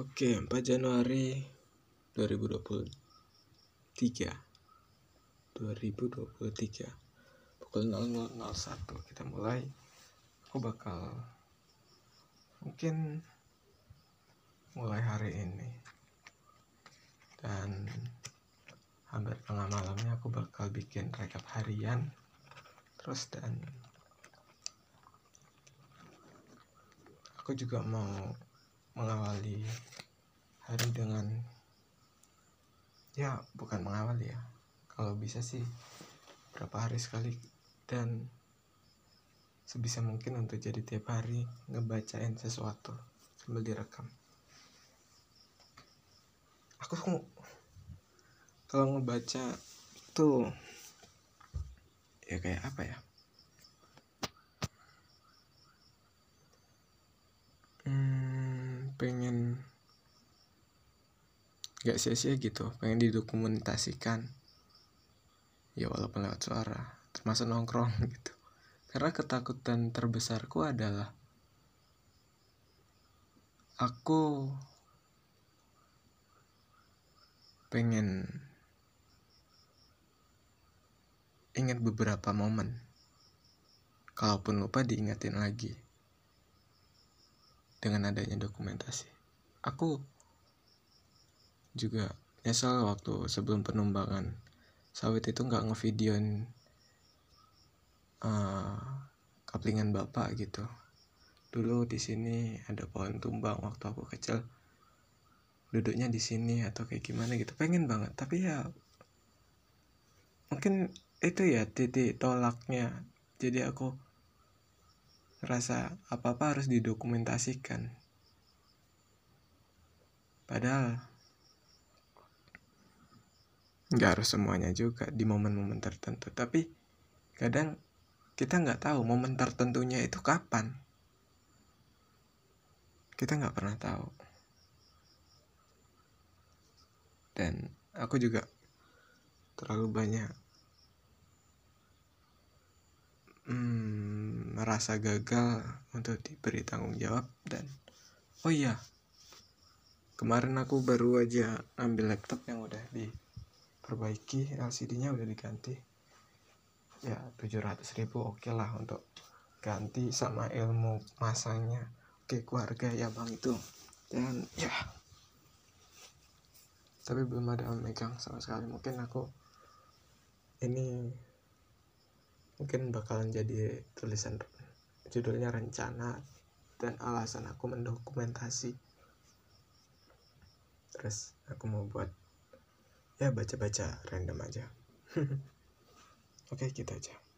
Oke, 4 Januari 2023 2023 Pukul 00.01 Kita mulai. Aku bakal Mungkin Mulai hari ini. Dan Hampir tengah malamnya aku bakal bikin rekap harian. Terus dan Aku juga mau mengawali hari dengan ya bukan mengawali ya. Kalau bisa sih berapa hari sekali dan sebisa mungkin untuk jadi tiap hari ngebacain sesuatu sambil direkam. Aku kalau ngebaca tuh ya kayak apa ya pengen gak sia-sia gitu pengen didokumentasikan. Ya walaupun lewat suara termasuk nongkrong gitu. Karena ketakutan terbesarku adalah aku pengen ingat beberapa momen. Kalaupun lupa diingatin lagi dengan adanya dokumentasi. Aku juga nyesal waktu sebelum penumbangan sawit itu nggak ngevideoin uh, kaplingan bapak gitu. Dulu di sini ada pohon tumbang waktu aku kecil. Duduknya di sini atau kayak gimana gitu. Pengen banget, tapi ya mungkin itu ya titik tolaknya. Jadi aku rasa apa-apa harus didokumentasikan. Padahal nggak harus semuanya juga di momen-momen tertentu. Tapi kadang kita nggak tahu momen tertentunya itu kapan. Kita nggak pernah tahu. Dan aku juga terlalu banyak hmm, merasa gagal untuk diberi tanggung jawab dan oh iya kemarin aku baru aja ambil laptop yang udah diperbaiki LCD-nya udah diganti. Ya 700 ribu oke okay lah untuk ganti sama ilmu masangnya oke keluarga ya bang itu. Dan ya. Tapi belum ada megang sama sekali. Mungkin aku ini mungkin bakalan jadi tulisan judulnya rencana dan alasan aku mendokumentasi. Terus aku mau buat ya baca-baca random aja. Oke kita gitu aja